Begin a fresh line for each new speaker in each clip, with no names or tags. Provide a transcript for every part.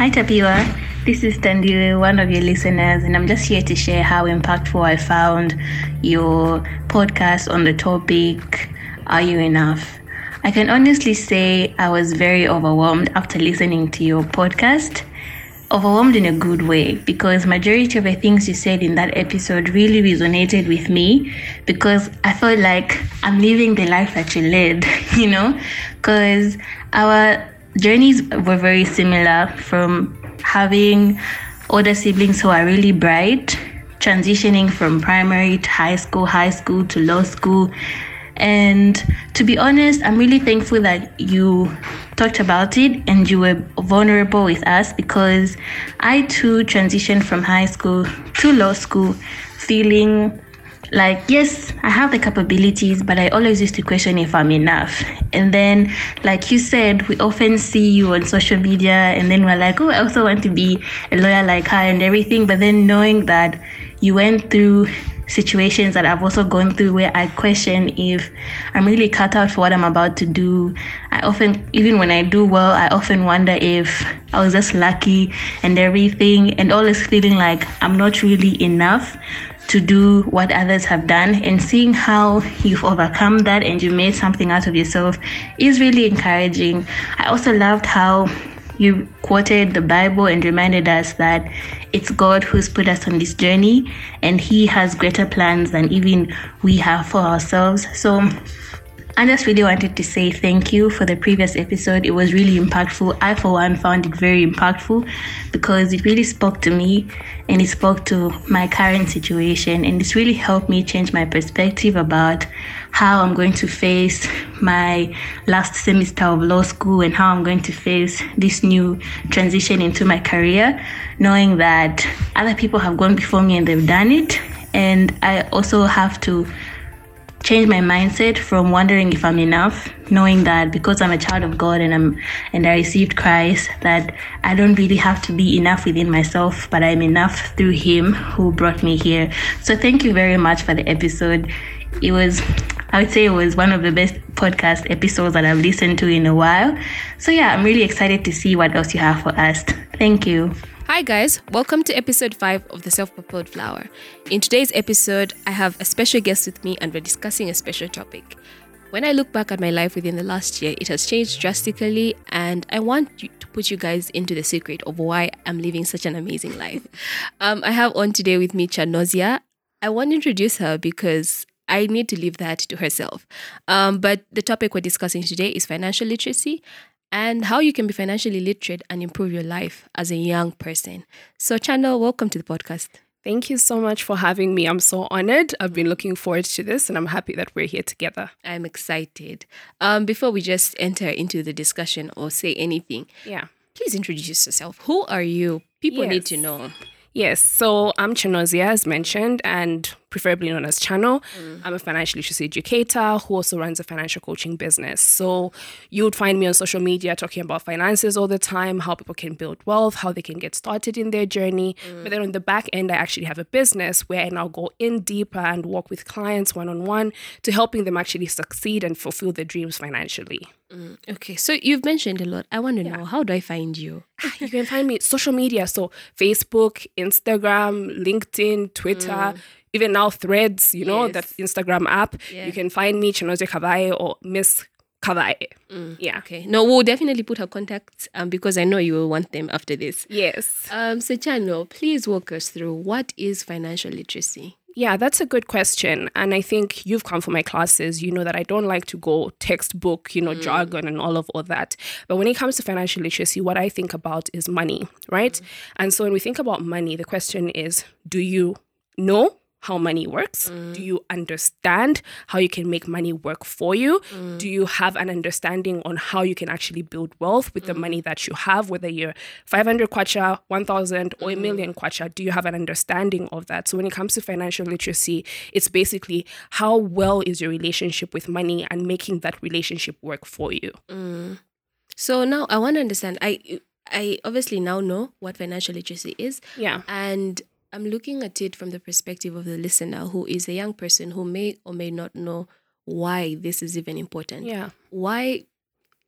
Hi, Tapiwa. This is Tandile, one of your listeners, and I'm just here to share how impactful I found your podcast on the topic Are You Enough? I can honestly say I was very overwhelmed after listening to your podcast. Overwhelmed in a good way because majority of the things you said in that episode really resonated with me because I felt like I'm living the life that you led, you know? Because our journeys were very similar from having older siblings who are really bright, transitioning from primary to high school, high school to law school. And to be honest, I'm really thankful that you talked about it and you were vulnerable with us because I too transitioned from high school to law school feeling like yes i have the capabilities but i always used to question if i'm enough and then like you said we often see you on social media and then we're like oh i also want to be a lawyer like her and everything but then knowing that you went through situations that I've also gone through where I question if I'm really cut out for what I'm about to do. I often, even when I do well, I often wonder if I was just lucky and everything, and always feeling like I'm not really enough to do what others have done and seeing how you've overcome that and you made something out of yourself is really encouraging. I also loved how you quoted the Bible and reminded us that it's God who's put us on this journey and He has greater plans than even we have for ourselves. So I just really wanted to say thank you for the previous episode. It was really impactful. I, for one, found it very impactful because it really spoke to me and it spoke to my current situation. And it's really helped me change my perspective about how I'm going to face my last semester of law school and how I'm going to face this new transition into my career, knowing that other people have gone before me and they've done it. And I also have to change my mindset from wondering if I'm enough, knowing that because I'm a child of God and I'm and I received Christ, that I don't really have to be enough within myself, but I'm enough through Him who brought me here. So thank you very much for the episode. It was I would say it was one of the best podcast episodes that I've listened to in a while. So yeah, I'm really excited to see what else you have for us. Thank you.
Hi, guys. Welcome to episode 5 of The Self Propelled Flower. In today's episode, I have a special guest with me and we're discussing a special topic. When I look back at my life within the last year, it has changed drastically, and I want to put you guys into the secret of why I'm living such an amazing life. Um, I have on today with me Chanozya. I want to introduce her because I need to leave that to herself. Um, but the topic we're discussing today is financial literacy, and how you can be financially literate and improve your life as a young person. So, Chano, welcome to the podcast.
Thank you so much for having me. I'm so honored. I've been looking forward to this and I'm happy that we're here together.
I'm excited. Um, before we just enter into the discussion or say anything,
yeah.
Please introduce yourself. Who are you? People yes. need to know.
Yes, so I'm Chanozya, as mentioned, and preferably known as Chano. Mm. I'm a financial literacy educator who also runs a financial coaching business. So you would find me on social media talking about finances all the time, how people can build wealth, how they can get started in their journey. Mm. But then on the back end, I actually have a business where I now go in deeper and work with clients one on one to helping them actually succeed and fulfill their dreams financially.
Mm, okay, so you've mentioned a lot. I want to yeah. know how do I find you?
Ah, you can find me social media, so Facebook, Instagram, LinkedIn, Twitter, mm. Even now Threads. You know yes. that Instagram app. Yeah. You can find me Chanoze Kavae or Miss Kavae. Mm, yeah.
Okay. No, we'll definitely put her contacts um because I know you will want them after this.
Yes.
Um. So Chano, please walk us through what is financial literacy.
Yeah, that's a good question. And I think you've come for my classes. You know that I don't like to go textbook, you know, mm. jargon and all of all that. But when it comes to financial literacy, what I think about is money, right? Mm. And so when we think about money, the question is do you know how money works? Mm. Do you understand how you can make money work for you? Mm. Do you have an understanding on how you can actually build wealth with mm. the money that you have, whether you're 500 kwacha, 1,000, or a mm. million kwacha? Do you have an understanding of that? So, when it comes to financial literacy, it's basically how well is your relationship with money and making that relationship work for you.
Mm. So, now I want to understand. I I obviously now know what financial literacy is.
Yeah.
And I'm looking at it from the perspective of the listener who is a young person who may or may not know why this is even important.
Yeah.
Why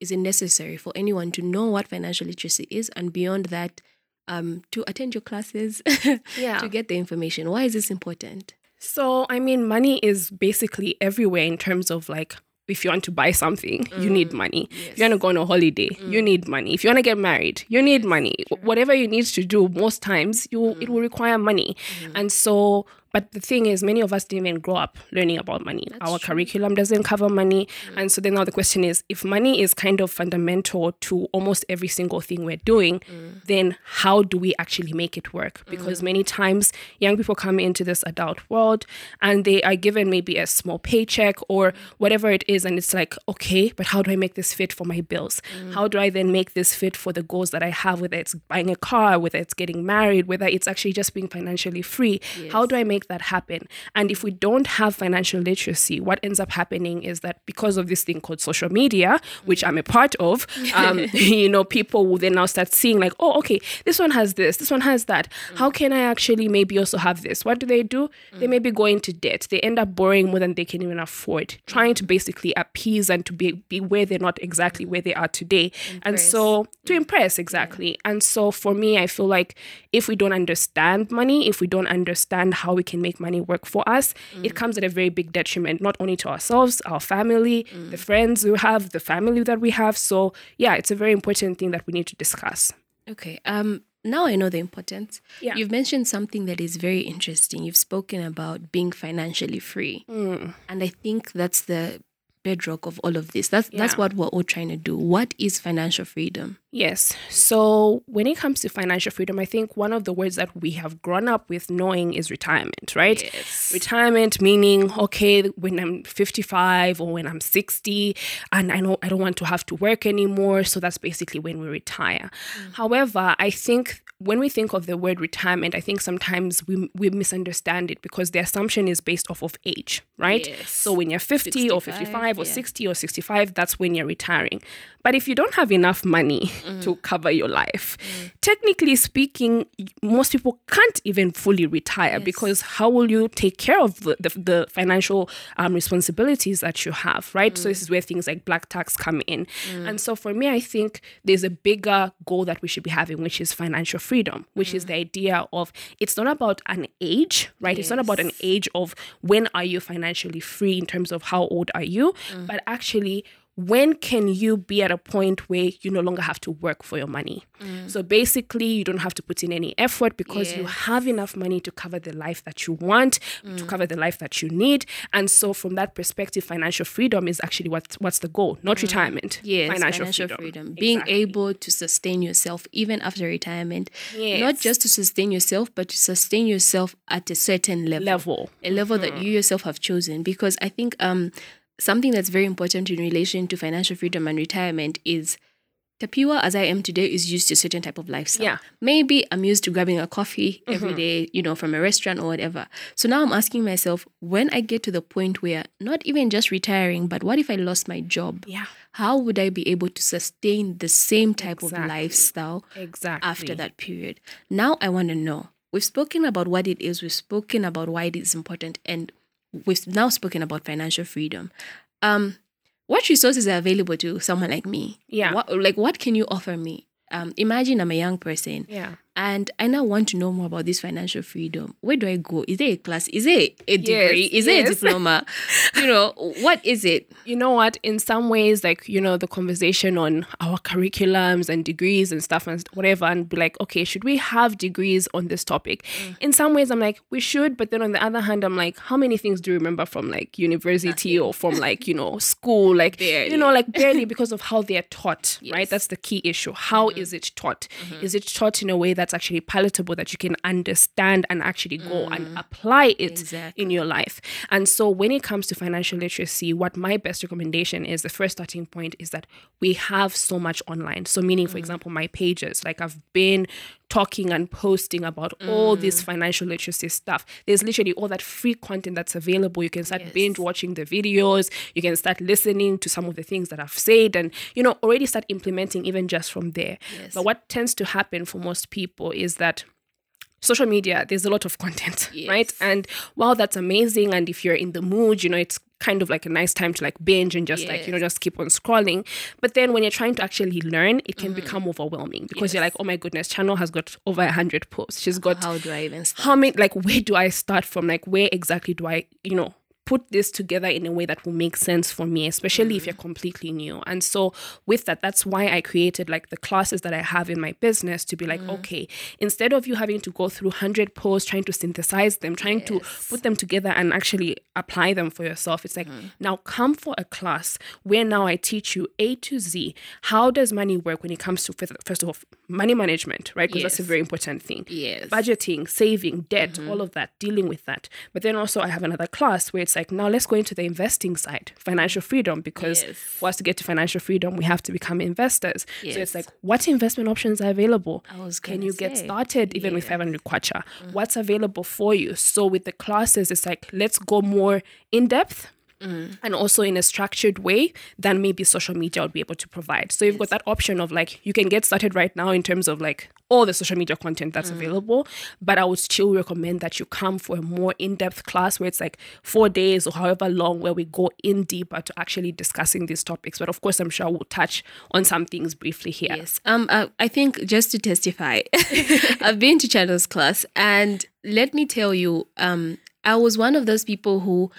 is it necessary for anyone to know what financial literacy is and beyond that um, to attend your classes
Yeah.
to get the information? Why is this important?
So, I mean, money is basically everywhere in terms of like, if you want to buy something, you need mm, money. If you want to go on a holiday, you mm. need money. If you want to get married, you need money. Wh- Whatever you need to do, most times you it mm. will require money. And so, but the thing is, many of us didn't even grow up learning about money. Our curriculum doesn't cover money. Mm. And so then now the question is, if money is kind of fundamental to almost every single thing we're doing, mm. then how do we actually make it work? Mm. Because many times young people come into this adult world and they are given maybe a small paycheck or whatever it is, and it's like, okay, but how do I make this fit for my bills? How do I then make this fit for the goals that I have, whether it's buying a car, whether it's getting married, whether it's actually just being financially free? How do I make that happen? And if we don't have financial literacy, what ends up happening is that because of this thing called social media, which I'm a part of, um, you know, people will then now start seeing like, oh, okay, this one has this, this one has that. Mm. How can I actually maybe also have this? What do they do? They mm. maybe go into debt. They end up borrowing more than they can even afford, trying to mm. basically appease and to be, be where they're not exactly where they are today. And so to impress, exactly. And so for me, I feel like if we don't understand money, if we don't understand how we can make money work for us, it comes at a very big detriment, not only to ourselves, our family, the friends we have, the family that we have. So yeah, it's a very important thing that we need to discuss.
Okay. Um. Now I know the importance.
Yeah.
You've mentioned something that is very interesting. You've spoken about being financially free,
Mm.
and I think that's the bedrock of all of this. That's that's what we're all trying to do. What is financial freedom?
Yes. So when it comes to financial freedom, I think one of the words that we have grown up with knowing is retirement, right?
Yes.
Retirement meaning, okay, when I'm 55 or when I'm 60 and I know I don't want to have to work anymore. So that's basically when we retire. Mm. However, I think when we think of the word retirement, I think sometimes we, we misunderstand it because the assumption is based off of age, right?
Yes.
So when you're 50 or 55 or
yeah.
60 or 65, that's when you're retiring. But if you don't have enough money mm-hmm. to cover your life, mm. technically speaking, most people can't even fully retire because how will you take care of the, the, the financial um, responsibilities that you have, right? So mm. this is where things like black tax come in. Mm. And so for me, I think there's a bigger goal that we should be having, which is financial freedom, which is the mm. idea of it's not about an age, right? It's not about an age of when are you financially free in terms of how old are you, mm. but actually when can you be at a point where you no longer have to work for your money? So basically, you don't have to put in any effort because you have enough money to cover the life that you want, to cover the life that you need. And so, from that perspective, financial freedom is actually what, what's the goal, not retirement.
Yes, financial, freedom. Being
Exactly.
able to sustain yourself even after retirement.
Yes.
Not just to sustain yourself, but to sustain yourself at a certain level.
level.
A level that
Mm-hmm.
you yourself have chosen. Because I think um something that's very important in relation to financial freedom and retirement is Tapiwa, as I am today, is used to a certain type of lifestyle.
Yeah.
Maybe I'm used to grabbing a coffee every mm-hmm. day, you know, from a restaurant or whatever. So now I'm asking myself, when I get to the point where not even just retiring, but what if I lost my job?
Yeah.
How would I be able to sustain the same type of
Exactly.
lifestyle
Exactly.
after that period? Now I want to know. We've spoken about what it is, we've spoken about why it is important, and we've now spoken about financial freedom. Um, what resources are available to someone like me?
Yeah.
What, like, what can you offer me? Um, imagine I'm a young person
Yeah.
And I now want to know more about this financial freedom. Where do I go? Is there a class? Is there a degree? is there
yes.
a diploma? you know, what is it?
you know what in some ways like you know the conversation on our curriculums and degrees and stuff and whatever and be like okay should we have degrees on this topic mm. in some ways i'm like we should but then on the other hand i'm like how many things do you remember from like university or from like you know school like you know like barely because of how they're taught right that's the key issue How mm-hmm. is it taught mm-hmm. is it taught in a way that's actually palatable that you can understand and actually go and mm. apply it
Exactly.
in your life. And so when it comes to financial literacy, what my best recommendation is the first starting point is that we have so much online. So meaning, for mm. example, my pages, like I've been talking and posting about all this mm. financial literacy stuff. There's literally all that free content that's available. You can start binge watching the videos, you can start listening to some of the things that I've said and you know already start implementing even just from there.
Yes.
But what tends to happen for most people is that social media, there's a lot of content,
Yes.
right? And while that's amazing, and if you're in the mood, you know, it's kind of like a nice time to like binge and just like, you know, just keep on scrolling. But then when you're trying to actually learn, it can become overwhelming because you're
Mm.
Like, oh my goodness, Chano has got over a hundred posts. She's got
How do I even start?
how many like where do I start from? Like where exactly do I, you know, put this together in a way that will make sense for me, especially if mm. you're completely new. And so with that, that's why I created like the classes that I have in my business to be like, mm. okay, instead of you having to go through 100 posts, trying to synthesize them, trying to put them together and actually apply them for yourself, it's like, mm. now come for a class where now I teach you A to Z. How does money work when it comes to, first- first of all, money management, right? Because that's a very important thing
Yes.
budgeting, saving, debt, mm-hmm. all of that, dealing with that. But then also, I have another class where it's like, now let's go into the investing side, financial freedom, because
Yes.
for us to get to financial freedom, we have to become investors.
Yes.
So it's like, what investment options are available?
I was
Can you get started even with 500 kwacha? Mm. What's available for you? So with the classes, it's like, let's go more in depth and also in a structured way than maybe social media would be able to provide. So you've got that option of like you can get started right now in terms of like all the social media content that's available, but I would still recommend that you come for a more in-depth class where it's like 4 days or however long where we go in deeper to actually discussing these topics. But of course, I'm sure we'll touch on some things briefly here.
Yes. Um. Uh, I think just to testify, I've been to Chano's class, and let me tell you, um, I was one of those people who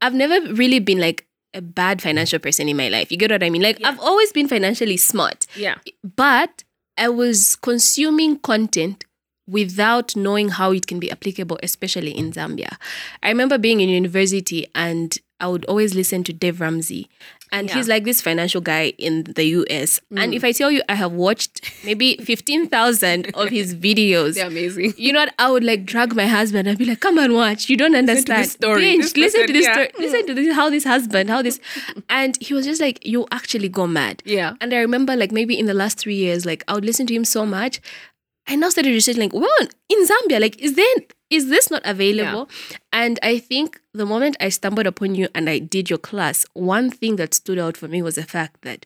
I've never really been like a bad financial person in my life. You get what I mean? Like I've always been financially smart,
Yeah.
but I was consuming content without knowing how it can be applicable, especially in Zambia. I remember being in university and I would always listen to Dave Ramsey. And he's like this financial guy in the US. And mm. if I tell you, I have watched maybe 15,000 of his videos.
They're amazing.
You know what? I would like drag my husband and be like, come and watch. You don't understand.
Listen to this story. This
listen to this
yeah.
story. Listen to this, how this husband, how this. And he was just like, you actually go mad.
Yeah.
And I remember like maybe in the last three years, like I would listen to him so much. I now started researching like, well, in Zambia, like, is there is this not available? And I think the moment I stumbled upon you and I did your class, one thing that stood out for me was the fact that,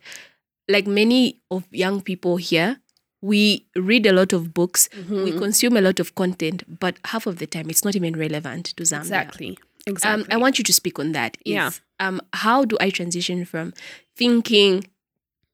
like many of young people here, we read a lot of books, we consume a lot of content, but half of the time it's not even relevant to Zambia.
Exactly.
Um,
Exactly.
I want you to speak on that. is,
Yeah.
Um, how do I transition from thinking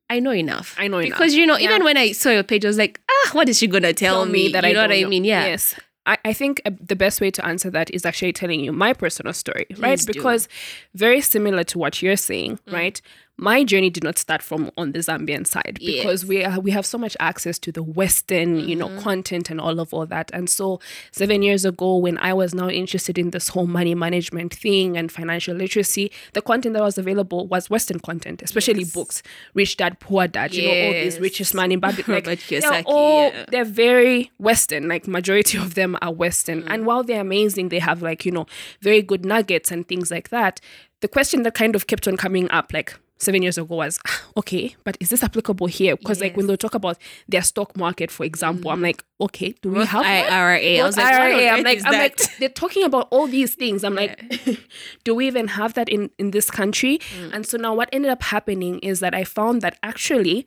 I know enough?
I know enough.
because you know,
Yeah.
even when I saw your page, I was like, ah, what is she gonna tell, me?
that
you
I
know what I mean? Yeah.
Yes. I, I think uh, the best way to answer that is actually telling you my personal story, right?
Do. Mm.
Because very similar to what you're saying, right? My journey did not start from on the Zambian side because
Yes.
we are, we have so much access to the Western, you know,
Mm-hmm.
content and all of all that. And so seven years ago, when I was now interested in this whole money management thing and financial literacy, the content that was available was Western content, especially
Yes.
books, Rich Dad Poor Dad, you know, all these richest man in Babylon. Like, they're all
yeah.
they're very Western. Like majority of them are Western,
Mm.
and while they're amazing, they have like you know very good nuggets and things like that. The question that kind of kept on coming up, like seven years ago, was "Ah, okay, but is this applicable here? Because like when they talk about their stock market, for example, I'm like, okay, do we have?
IRA. I was like,
IRA. I'm like, I'm like, they're talking about all these things. I'm like, do we even have that in in this country?
Mm.
And so now, what ended up happening is that I found that actually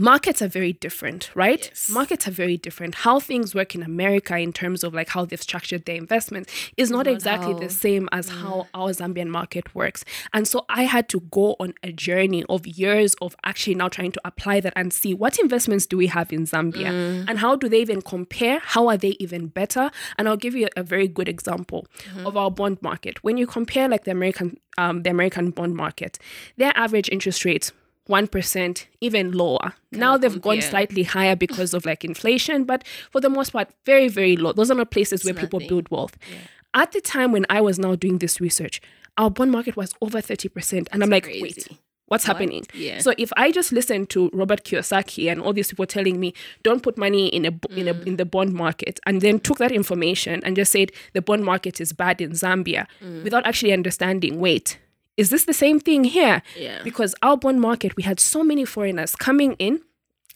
markets are very different, right?
Yes.
Markets are very different. How things work in America in terms of like how they've structured their investments is not,
Not
exactly
how-
the same as mm. how our Zambian market works. And so I had to go on a journey of years of actually now trying to apply that and see what investments do we have in Zambia mm. and how do they even compare? How are they even better? And I'll give you a, a very good example mm-hmm. of our bond market. When you compare like the American um, the American bond market, their average interest rates 1%, even lower. now they've gone
compare.
slightly higher because of like inflation, but for the most part, very, very low. Those are not places where people build wealth. At the time when I was now doing this research, our bond market was over 30%. And I'm like, wait,
crazy.
what's happening?
Yeah.
So if I just listen to Robert Kiyosaki and all these people telling me, don't put money in a b- in a in the bond market, and then took that information and just said the bond market is bad in Zambia without actually understanding, wait, is this the same thing here?
Yeah.
Because our bond market, we had so many foreigners coming in,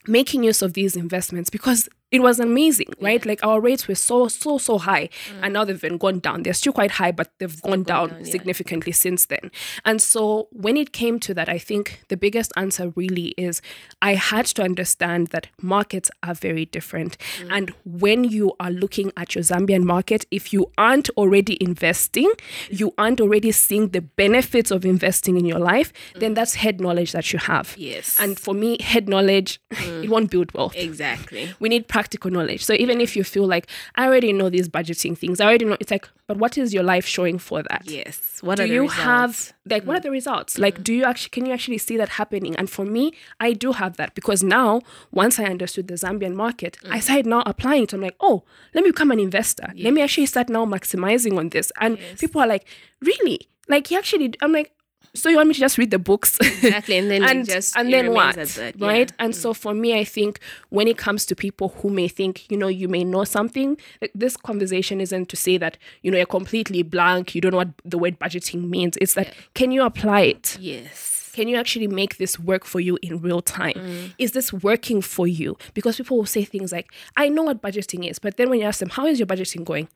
making use of these investments because it was amazing, right? Like our rates were so, so, so high. Mm. And now they've been gone down. They're still quite high, but they've gone down,
down, yeah.
significantly since then. And so when it came to that, I think the biggest answer really is I had to understand that markets are very different. Mm. And when you are looking at your Zambian market, if you aren't already investing, you aren't already seeing the benefits of investing in your life, mm. then that's head knowledge that you have.
Yes.
And for me, head knowledge, it won't build wealth
Exactly.
we need practical knowledge. So even if you feel like I already know these budgeting things, I already know it's like, but what is your life showing for that?
Yes. What
Do
are the
you
results?
have like what are mm. the results? Like do you actually can you actually see that happening? And for me, I do have that because now once I understood the Zambian market, mm. I started now applying it. I'm like, oh, let me become an investor. Let me actually start now maximizing on this. And people are like, really? Like you actually I'm like, so you want me to just read the books?
Exactly, and then
and,
just-
and then what?
that, yeah.
Right? And so for me, I think when it comes to people who may think, you know, you may know something, like, this conversation isn't to say that, you know, you're completely blank, you don't know what the word budgeting means. It's that can you apply it?
Yes.
Can you actually make this work for you in real time?
Mm.
Is this working for you? Because people will say things like, I know what budgeting is, but then when you ask them, how is your budgeting going?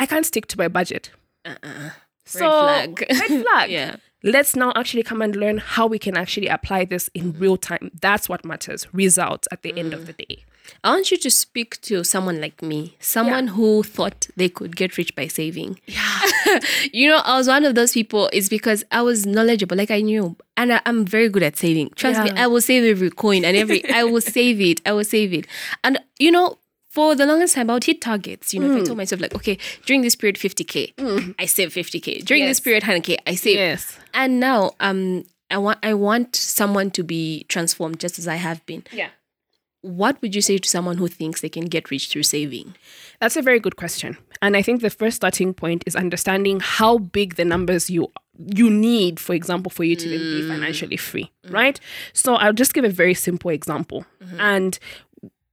I can't stick to my budget. Uh uh. So,
flag.
red flag.
Yeah.
Let's now actually come and learn how we can actually apply this in real time. That's what matters. Results at the end of the day.
I want you to speak to someone like me, someone who thought they could get rich by saving. Yeah. you know, I was one of those people. It's because I was knowledgeable, like I knew, and I, I'm very good at saving. Trust me, I will save every coin and every. I will save it. I will save it. And you know, for the longest time, I would hit targets. You know, if I mm. told myself like, okay, during this period, 50k, mm. I save 50k. During this period, 100k, I save.
Yes.
And now, um, I want I want someone to be transformed just as I have been.
Yeah.
What would you say to someone who thinks they can get rich through saving?
That's a very good question. And I think the first starting point is understanding how big the numbers you you need, for example, for you to then be mm. financially free, right? So I'll just give a very simple example. Mm-hmm. And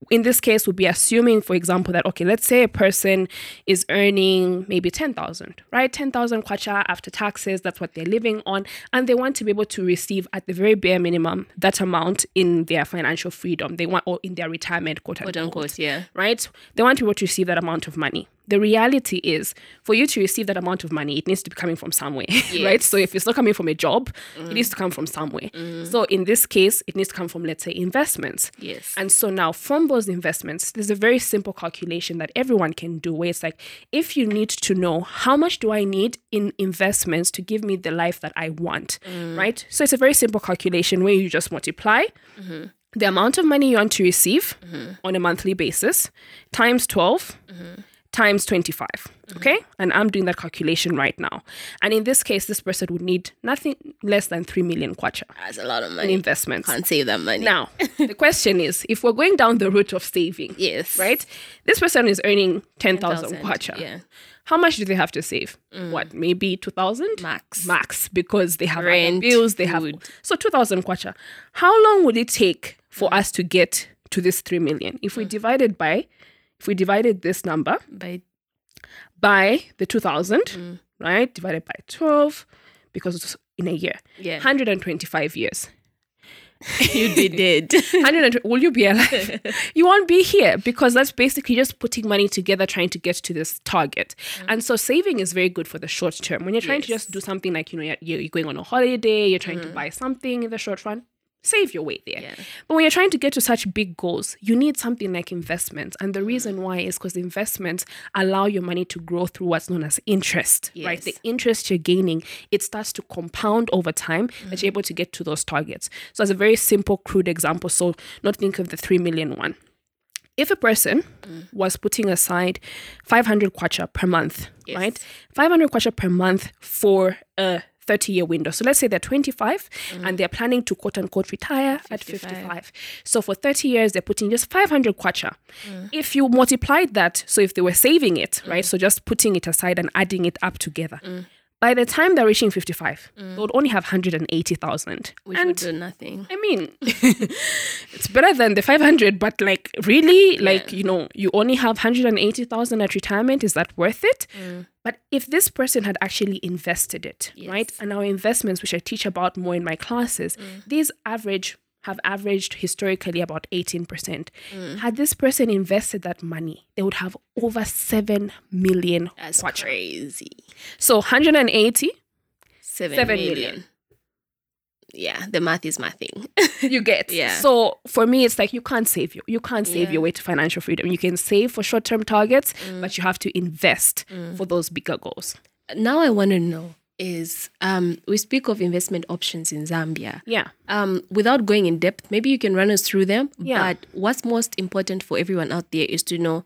in this case would be assuming for example that okay let's say a person is earning maybe 10,000 right 10,000 kwacha after taxes that's what they're living on and they want to be able to receive at the very bare minimum that amount in their financial freedom they want or in their retirement quote
Quote
unquote
unquote, yeah.
right? They want people to receive that amount of money. The reality is, for you to receive that amount of money, it needs to be coming from somewhere, right? So if it's not coming from a job, it needs to mm. come from somewhere. Mm. So in this case, it needs to come from, let's say, investments.
Yes.
And so now from those investments, there's a very simple calculation that everyone can do where it's like, if you need to know how much do I need in investments to give me the life that I want, mm. right? So it's a very simple calculation where you just multiply mm-hmm. the amount of money you want to receive mm-hmm. on a monthly basis times 12 mm-hmm. Times 25 okay? Mm-hmm. And i'm doing that calculation right now. And in this case this person would need nothing less than 3 million kwacha
That's a lot of
in
money.
investments.
Can't save that money.
now the question is if we're going down the route of saving
Yes.
right this person is earning 10,000
10,000,
kwacha.
yeah.
how much do they have to save? Mm. What maybe 2000
Max.
max because they have
Rent,
bills they have so 2000 kwacha. How long would it take for mm. us to get to this 3 million? If we mm. divided by if we divided this number
By
by the 2000 mm. right divided by 12 because it's in a year
Yeah.
125 years.
You'd be dead.
120 will you be alive? You won't be here because that's basically just putting money together trying to get to this target. Mm. And so saving is very good for the short term. When you're trying to just do something like you know you're, you're going on a holiday you're trying to mm-hmm. buy something in the short run save your way there.
Yeah.
but when you're trying to get to such big goals you need something like investments and the reason mm. why is because investments allow your money to grow through what's known as interest right? The interest you're gaining it starts to compound over time that you're mm. able to get to those targets. So as a very simple crude example so not think of the 3 million one. If a person mm. was putting aside 500 kwacha per month
Yes.
right? 500 kwacha per month for a 30 year window. So let's say they're 25 mm-hmm. and they're planning to quote unquote retire at
55.
55 so for 30 years they're putting just 500 kwacha. Mm. If you multiplied that so if they were saving it mm. right so just putting it aside and adding it up together mm. By the time they're reaching 55 mm. they would only have 180000
Which
and
would do nothing.
I mean, it's better than the 500, but like, really? Like, you know, you only have 180,000 at retirement. Is that worth it? Mm. But if this person had actually invested it, right? And our investments, which I teach about more in my classes, mm. these average have averaged historically about 18%.
Mm.
Had this person invested that money, they would have over 7 million
That's
kwacha.
crazy.
So 180,
Seven,
Seven
million.
million.
Yeah, the math is my thing.
you get.
Yeah.
So for me, it's like you can't save you. You can't save
Yeah.
your way to financial freedom. You can save for short term targets,
Mm.
but you have to invest for those bigger goals.
now I want to know is um, we speak of investment options in Zambia.
Yeah.
Um, without going in depth, maybe you can run us through them.
Yeah.
But what's most important for everyone out there is to know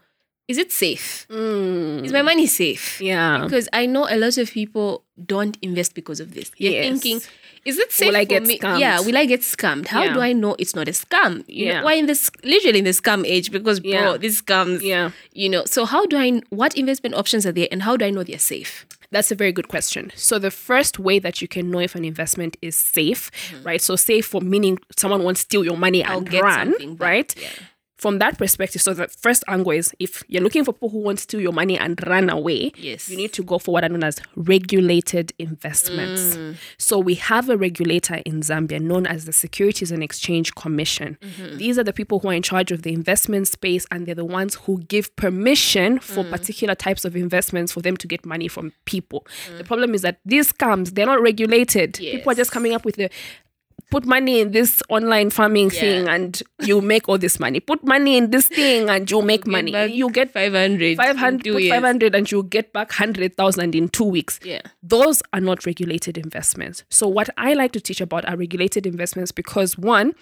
is it safe?
Mm.
Is my money safe?
Yeah.
Because I know a lot of people don't invest because of this. They're
Yes.
thinking, is it safe
Will I
for
get
me?
scammed?
Yeah, will I get scammed? How
Yeah.
do I know it's not a scam? You
Yeah.
know, why in this literally in the scam age? Because bro,
Yeah.
these scams.
Yeah.
You know, so how do I what investment options are there and how do I know they're safe?
That's a very good question. So the first way that you can know if an investment is safe, right? So safe for meaning someone won't steal your money
Mm-hmm. I'll
and
get
run,
something
right?
yeah.
From that perspective, so the first angle is if you're looking for people who want to steal your money and run away,
Yes.
you need to go for what are known as regulated investments.
Mm.
So we have a regulator in Zambia known as the Securities and Exchange Commission.
Mm-hmm.
These are the people who are in charge of the investment space and they're the ones who give permission
Mm.
for particular types of investments for them to get money from people. The problem is that these scams, they're not regulated. People are just coming up with the put money in this online farming thing and you make all this money. Put money in this thing and you make money. You get
500.
500, put 500 and you'll get back 100,000 in two weeks.
Yeah.
Those are not regulated investments. So, what I like to teach about are regulated investments because one,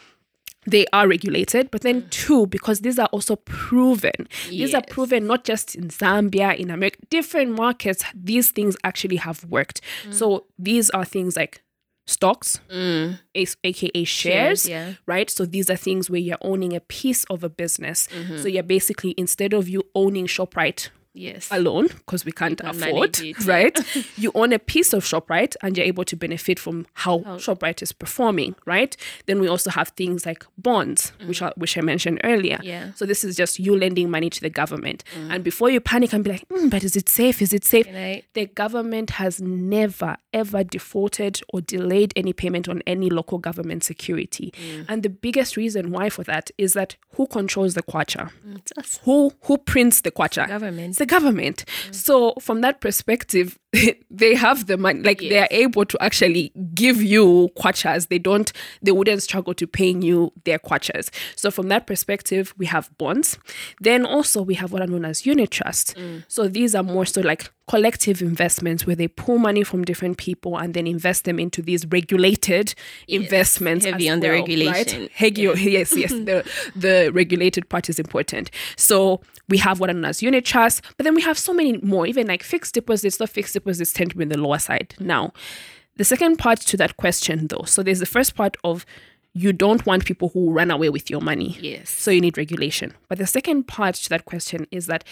they are regulated, but then mm. two, because these are also proven. These are proven not just in Zambia, in America, different markets, these things actually have worked. Mm. So, these are things like stocks,
Mm.
aka shares,
yeah.
right? So these are things where you're owning a piece of a business.
Mm-hmm.
So you're basically instead of you owning ShopRite
Yes.
alone because we can't
can
afford,
it,
right? you own a piece of ShopRite and you're able to benefit from how ShopRite is performing, right? Then we also have things like bonds, which are which I mentioned earlier.
Mm. Yeah. Mm.
So this is just you lending money to the government. And before you panic and be like, "Mm, but is it safe? Is it safe?
I-
the government has never ever defaulted or delayed any payment on any local government security.
Mm.
And the biggest reason why for that is that who controls the kwacha? Who who prints the kwacha?
Government.
The government. Mm. So from that perspective, they have the money. Like they are able to actually give you kwachas. They don't. They wouldn't struggle to paying you their kwachas. So from that perspective, we have bonds. Then also we have what are known as unit trust. Mm. So these are more so like collective investments where they pull money from different people and then invest them into these regulated investments.
heavy on the regulation.
Right? Hegio, yes, yes. the the regulated part is important. So we have what are known as unit trusts, but then we have so many more, even like fixed deposits. The fixed deposits tend to be on the lower side. Now, the second part to that question though, so there's the first part of you don't want people who run away with your money.
Yes.
So you need regulation. But the second part to that question is that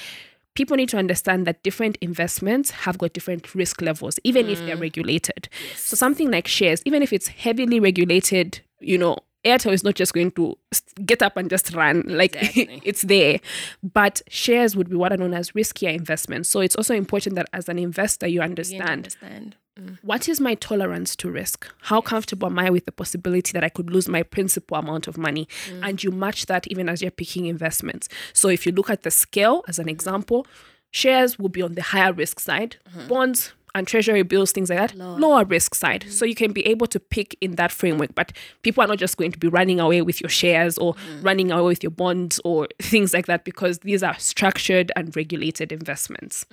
people need to understand that different investments have got different risk levels, even if they're mm. regulated. Yes. So something like shares, even if it's heavily regulated, you know, Airtel is not just going to get up and just run like
Exactly.
it's there. But shares would be what are known as riskier investments. So it's also important that as an investor, you
You
understand
understand. Mm.
what is my tolerance to risk? How comfortable am I with the possibility that I could lose my principal amount of money? Mm. And you match that even as you're picking investments. So if you look at the scale as an mm. example, shares will be on the higher risk side, mm-hmm. bonds and treasury bills, things like that, lower, risk side. So you can be able to pick in that framework. But people are not just going to be running away with your shares or running away with your bonds or things like that because these are structured and regulated investments.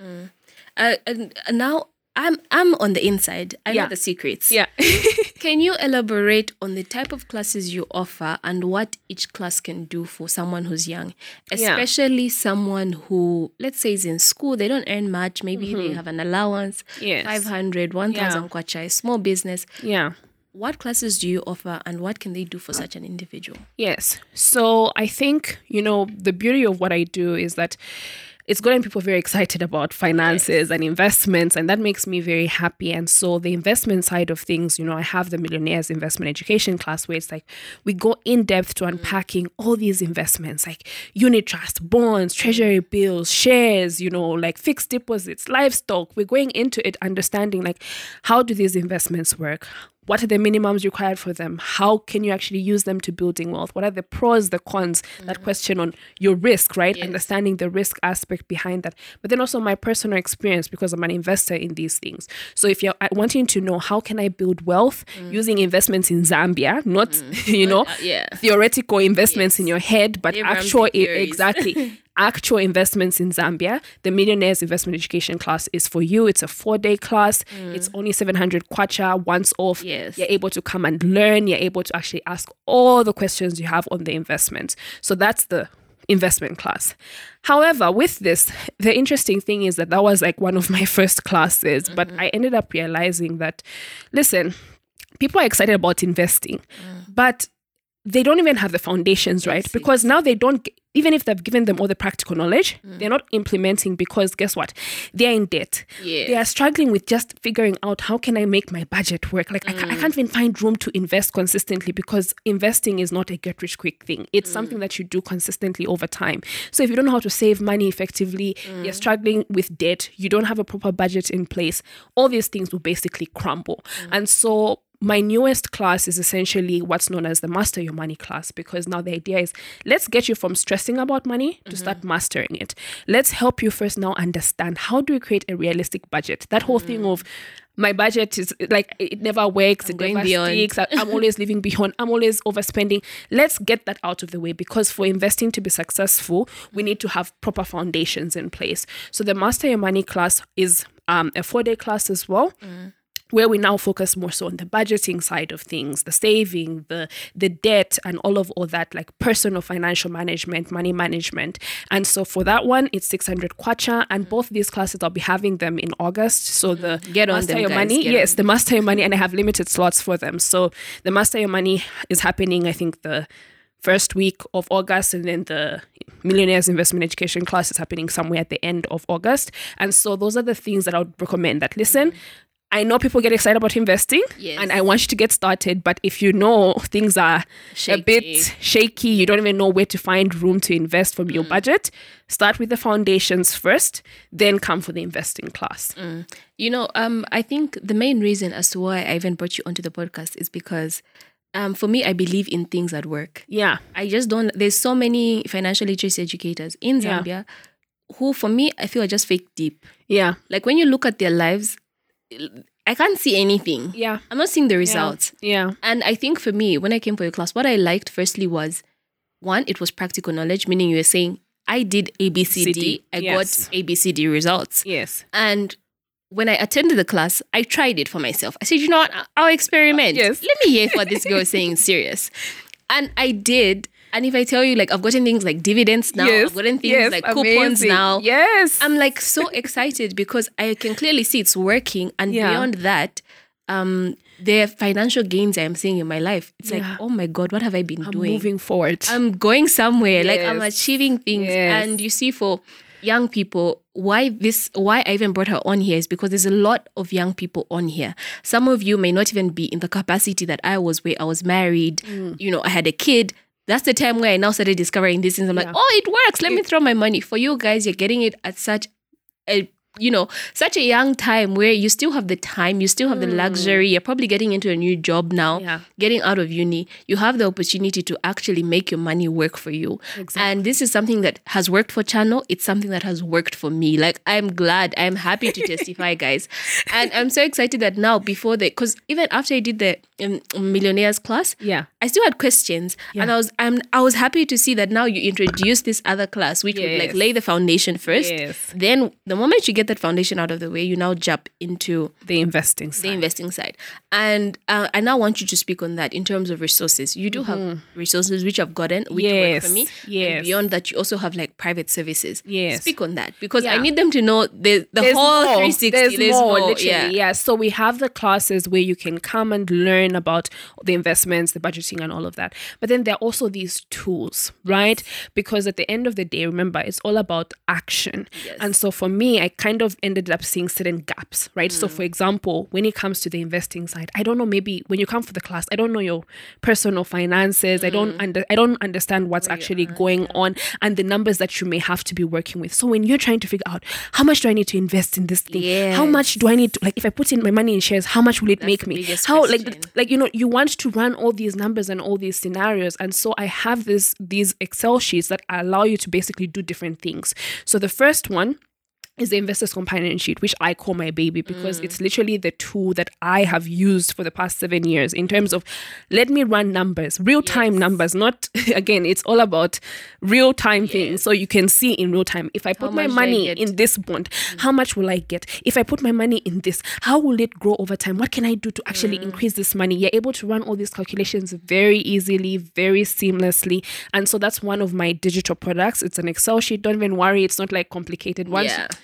Uh, and and now I'm I'm on the inside. I
Yeah.
know the secrets.
Yeah.
Can you elaborate on the type of classes you offer and what each class can do for someone who's young,
Yeah.
especially someone who, let's say, is in school, they don't earn much, maybe they have an allowance,
Mm-hmm. Yes.
500, 1,000
Yeah.
kwacha, small business.
yeah.
What classes do you offer and what can they do for such an individual?
Yes. So I think, you know, the beauty of what I do is that it's getting people very excited about finances and investments, and that makes me very happy. And so, the investment side of things, you know, I have the Millionaires Investment Education class where it's like we go in depth to mm. unpacking all these investments like unit trust, bonds, treasury mm. bills, shares, you know, like fixed deposits, livestock. We're going into it understanding like how do these investments work? What are the minimums required for them? How can you actually use them to building wealth? What are the pros, the cons? That question on your risk, right? Understanding the risk aspect behind that. But then also my personal experience because I'm an investor in these things. So if you're uh, wanting to know how can I build wealth using investments in Zambia, not you know
yeah.
theoretical investments in your head, but
Abraham
actual exactly actual investments in Zambia. The Millionaires Investment Education class is for you. It's a four day class. Mm. It's only 700 kwacha once off.
Yes.
You're able to come and learn. You're able to actually ask all the questions you have on the investment. So that's the investment class. However, with this, the interesting thing is that that was like one of my first classes, mm-hmm. but I ended up realizing that, listen, people are excited about investing, mm. but they don't even have the foundations right? because now they don't even if they've given them all the practical knowledge mm. they're not implementing because guess what? They're in debt.
Yeah.
they are struggling with just figuring out how can i make my budget work? Like I, ca- I mm. can't even find room to invest consistently because investing is not a get rich quick thing. It's mm. something that you do consistently over time. So if you don't know how to save money effectively you're struggling with debt you don't have a proper budget in place all these things will basically crumble. And so my newest class is essentially what's known as the master your money class because now the idea is let's get you from stressing about money to mm-hmm. start mastering it. Let's help you first now understand how do we create a realistic budget? That whole thing of mm. my budget is like it never works it
going
never
beyond.
sticks i'm always living beyond i'm always overspending. Let's get that out of the way because for investing to be successful we need to have proper foundations in place. So the master your money class is um, a four day class as well mm. Where we now focus more so on the budgeting side of things, the saving, the the debt, and all of all that, like personal financial management, money management. And so for that one, it's 600 kwacha, and mm. both these classes I'll be having them in August. So the
Get on
Master
them,
Your
guys,
Money, yes,
on
the Master Your Money, and I have limited slots for them. So the Master Your Money is happening, I think the first week of August, and then the Millionaires Investment Education class is happening somewhere at the end of August. And so those are the things that I would recommend. That listen. Mm. I know people get excited about investing,
Yes.
and I want you to get started. But if you know things are a bit shaky, you don't even know where to find room to invest from your budget, start with the foundations first, then come for the investing class.
You know, um, I think the main reason as to why I even brought you onto the podcast is because, um, for me, I believe in things that work.
Yeah,
I just don't. There's so many financial literacy educators in
Yeah.
Zambia, who, for me, I feel are just fake deep.
yeah,
Like when you look at their lives, I can't see anything.
yeah,
I'm not seeing the results.
yeah,
And I think for me, when I came for your class, what I liked firstly was one, it was practical knowledge, meaning you were saying, I did ABCD,
CD,
I
yes.
got ABCD results.
yes,
And when I attended the class, I tried it for myself. I said, you know what? I'll experiment.
Yes.
Let me hear what this girl is saying serious. And I did. And if I tell you, like, I've gotten things like dividends now,
yes,
I've gotten things
yes,
like coupons
amazing.
now.
Yes,
I'm like so excited because I can clearly see it's working. And
Yeah.
beyond that, um, the financial gains I'm seeing in my life, it's
Yeah.
like, oh my God, what have I been
I'm
doing?
moving forward.
I'm going somewhere. Like I'm achieving things.
Yes.
And you see, for young people, why this why I even brought her on here is because there's a lot of young people on here. Some of you may not even be in the capacity that I was where I was married,
Mm.
you know, I had a kid. That's the time where I now started discovering these things. I'm like, oh, it works. Let me throw my money. For you guys, you're getting it at such a you know, such a young time where you still have the time, you still have the luxury, you're probably getting into a new job now,
Mm. Yeah.
getting out of uni, you have the opportunity to actually make your money work for you. And this is something that has worked for Chano. It's something that has worked for me. Like, I'm glad, I'm happy to testify, guys. And I'm so excited that now, before the, because even after I did the um, millionaires class,
yeah,
I still had questions, and I was I'm I was happy to see that now you introduce this other class, which would like lay the foundation first.
Yes.
Then the moment you get that foundation out of the way, you now jump into
the investing side.
the investing side. And uh, I now want you to speak on that in terms of resources. You do have resources which I've gotten, which work for
Mm-hmm.
Me.
yes.
And beyond that, you also have like private services.
Yes.
Speak on that because I need them to know the the
There's
whole
more.
360.
There's, more, literally.
yeah.
Yeah. So we have the classes where you can come and learn about the investments, the budgeting, and all of that. But then there are also these tools, right? Because at the end of the day, remember, it's all about action. And so for me, I kind of ended up seeing certain gaps, right? So
Mm.
for example, when it comes to the investing side, I don't know. Maybe when you come for the class, I don't know your personal finances. I
Mm.
don't under, I don't understand what's actually going on and the numbers that you may have to be working with. So when you're trying to figure out how much do I need to invest in this thing, how much do I need to like if I put in my money in shares, how much will it make me? How
question.
like you know you want to run all these numbers and all these scenarios. And so i have this these excel sheets that allow you to basically do different things. So the first one is the investor's companion sheet, which I call my baby because mm. it's literally the tool that I have used for the past seven years in terms of let me run numbers, real time numbers, not again, it's all about real time things. So you can see in real time if I put my
much do I
money in this bond, mm. how much will I get? If I put my money in this, how will it grow over time? What can I do to actually mm. increase this money? You're able to run all these calculations very easily, very seamlessly. And so that's one of my digital products. It's an Excel sheet. Don't even worry, it's not like complicated. Once
Yeah.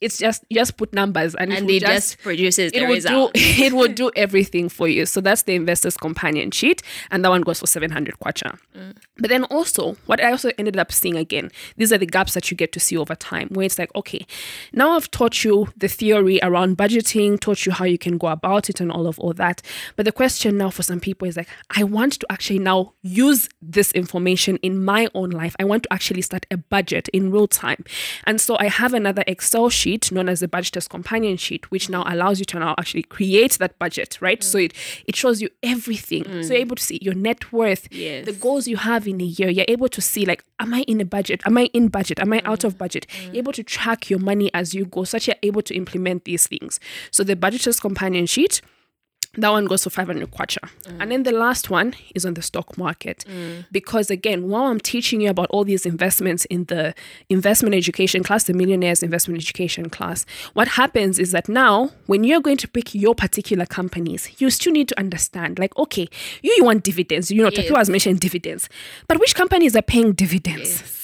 it's just you just put numbers and, it
and it just, produces
it will do it will do everything for you. So that's the investor's companion sheet, and that one goes for seven hundred kwacha. Mm. But then also, what I also ended up seeing again, these are the gaps that you get to see over time, where it's like, okay, now I've taught you the theory around budgeting, taught you how you can go about it, and all of all that. But the question now for some people is like, I want to actually now use this information in my own life. I want to actually start a budget in real time, and so I have another Excel sheet known as the budgeter's companion sheet, which now allows you to now actually create that budget, right? So it it shows you everything. So mm. you're able to see your net worth,
Yes.
the goals you have in a year. You're able to see like, am I in a budget? Am I in budget? Am I out of mm. budget? Mm. You're able to track your money as you go, such you're able to implement these things. So the budgeter's companion sheet. That one goes for 500 kwacha. Mm. And then the last one is on the stock market. Mm. Because again, while I'm teaching you about all these investments in the investment education class, the millionaires investment education class, what happens is that now when you're going to pick your particular companies, you still need to understand like, okay, you, you want dividends. You know,
Yes.
Tapiwa has mentioned dividends. But which companies are paying dividends?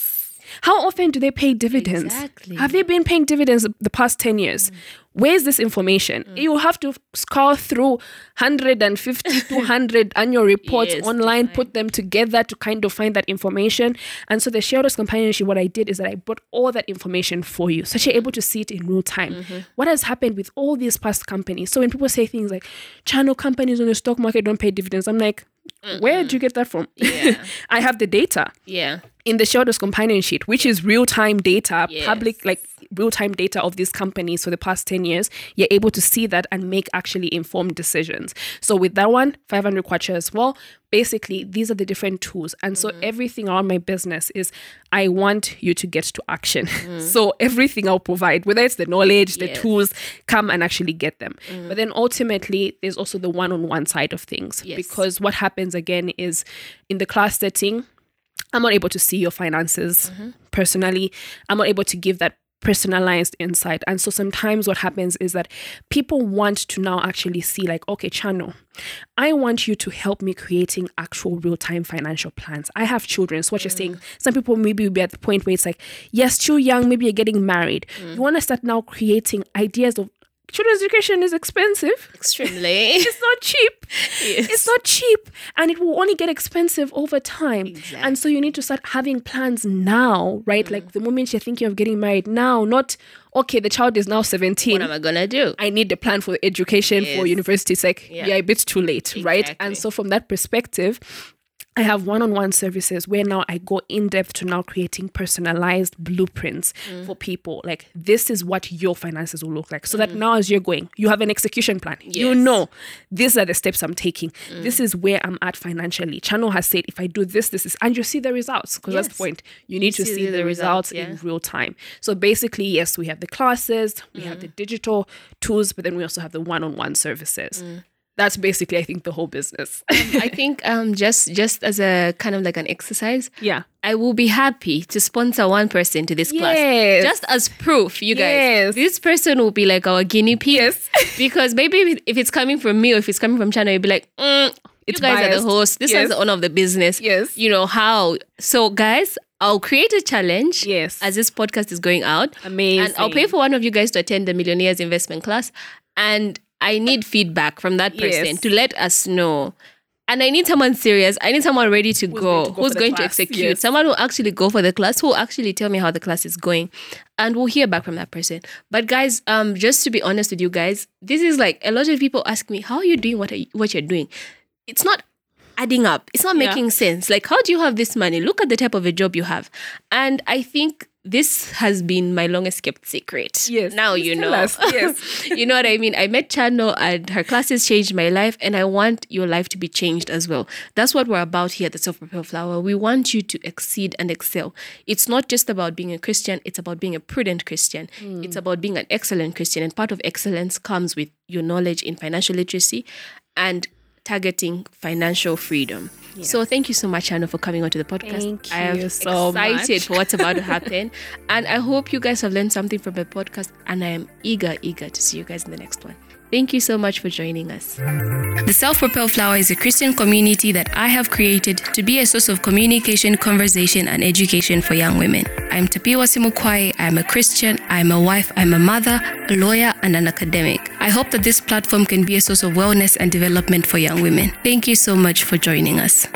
How often do they pay dividends?
Exactly.
Have they been paying dividends the past 10 years? Mm. Where's this information? Mm. You have to scour through 150, 200 annual reports
Yes,
online, put them together to kind of find that information. And so the shareholders companion sheet, what I did is that I brought all that information for you. So you're able to see it in real time. Mm-hmm. What has happened with all these past companies? So when people say things like Chano companies on the stock market don't pay dividends, I'm like, where did you get that from?
Yeah.
I have the data
yeah.
In the shareholders companion sheet, which is real time data,
Yes.
public like real time data of these companies for the past 10 years, you're able to see that and make actually informed decisions. So with that one, 500 kwacha as well. Basically, these are the different tools. And so
Mm-hmm.
everything around my business is I want you to get to action.
Mm.
so everything I'll provide, whether it's the knowledge, the
Yes. Mm.
tools, come and actually get them. But then ultimately, there's also the one on one side of things.
Yes.
Because what happens again is in the class setting, I'm not able to see your finances
Mm-hmm.
personally. I'm not able to give that personalized insight. And so sometimes what happens is that people want to now actually see, like, okay, Chano, I want you to help me creating actual real time financial plans. I have children. So what you're saying, some people maybe will be at the point where it's like, yes, too young, maybe you're getting married. You want to start now creating ideas of children's education is expensive.
Extremely.
It's not cheap.
Yes.
It's not cheap. And it will only get expensive over time.
Exactly.
And so you need to start having plans now, right? Like the moment you're thinking of getting married now, not, okay, the child is now 17.
what am I gonna do?
I need the plan for education for university. It's like,
Yeah.
yeah, a bit too late, right? And so from that perspective, I have one-on-one services where now I go in depth to now creating personalized blueprints
Mm.
for people. Like this is what your finances will look like. So that now as you're going, you have an execution plan. You
Mm. Yes. Mm.
know, these are the steps I'm taking. This is where I'm at financially. Chano has said if I do this, this is and you see the results. Because that's the point. You need to
see
see,
the
the,
results,
results,
yeah.
in real time. So basically, yes, we have the classes, we have the
Mm.
digital tools, but then we also have the one-on-one services. That's basically, I think, the whole business.
I think um just just as a kind of like an exercise,
yeah.
I will be happy to sponsor one person to this class.
Yes.
Just as proof, you guys.
Yes.
This person will be like our guinea pig.
Yes.
because maybe if it's coming from me or if it's coming from Chano, you'll be like, mm,
It's
you guys are the host. This
Yes.
is the owner of the business.
Yes.
You know how. So, guys, I'll create a challenge.
Yes.
As this podcast is going out.
Amazing.
And I'll pay for one of you guys to attend the Millionaires Investment class. And I need feedback from that person
Yes.
to let us know. And I need someone serious. I need someone ready to
going
go,
to go
who's going to execute,
Yes.
someone who actually go for the class, who will actually tell me how the class is going. And we'll hear back from that person. But guys, um, just to be honest with you guys, this is like a lot of people ask me, how are you doing what, are you, what you're doing? It's not adding up. It's not
Yeah.
making sense. Like, how do you have this money? Look at the type of a job you have. And I think this has been my longest kept secret.
Yes.
Now you know.
us. Yes.
you know what I mean? I met Chano and her classes changed my life, and I want your life to be changed as well. That's what we're about here at the Self Propel Flower. We want you to exceed and excel. It's not just about being a Christian, it's about being a prudent Christian. Hmm. It's about being an excellent Christian. And part of excellence comes with your knowledge in financial literacy and targeting financial freedom. So thank you so much, Chano, for coming onto the podcast.
Thank
I am
so
excited
much.
for what's about to happen. and I hope you guys have learned something from the podcast. And I am eager, eager to see you guys in the next one. Thank you so much for joining us. The Self Propel Flower is a Christian community that I have created to be a source of communication, conversation, and education for young women. I'm Tapiwa Simukwai. I'm a Christian, I'm a wife, I'm a mother, a lawyer, and an academic. I hope that this platform can be a source of wellness and development for young women. Thank you so much for joining us.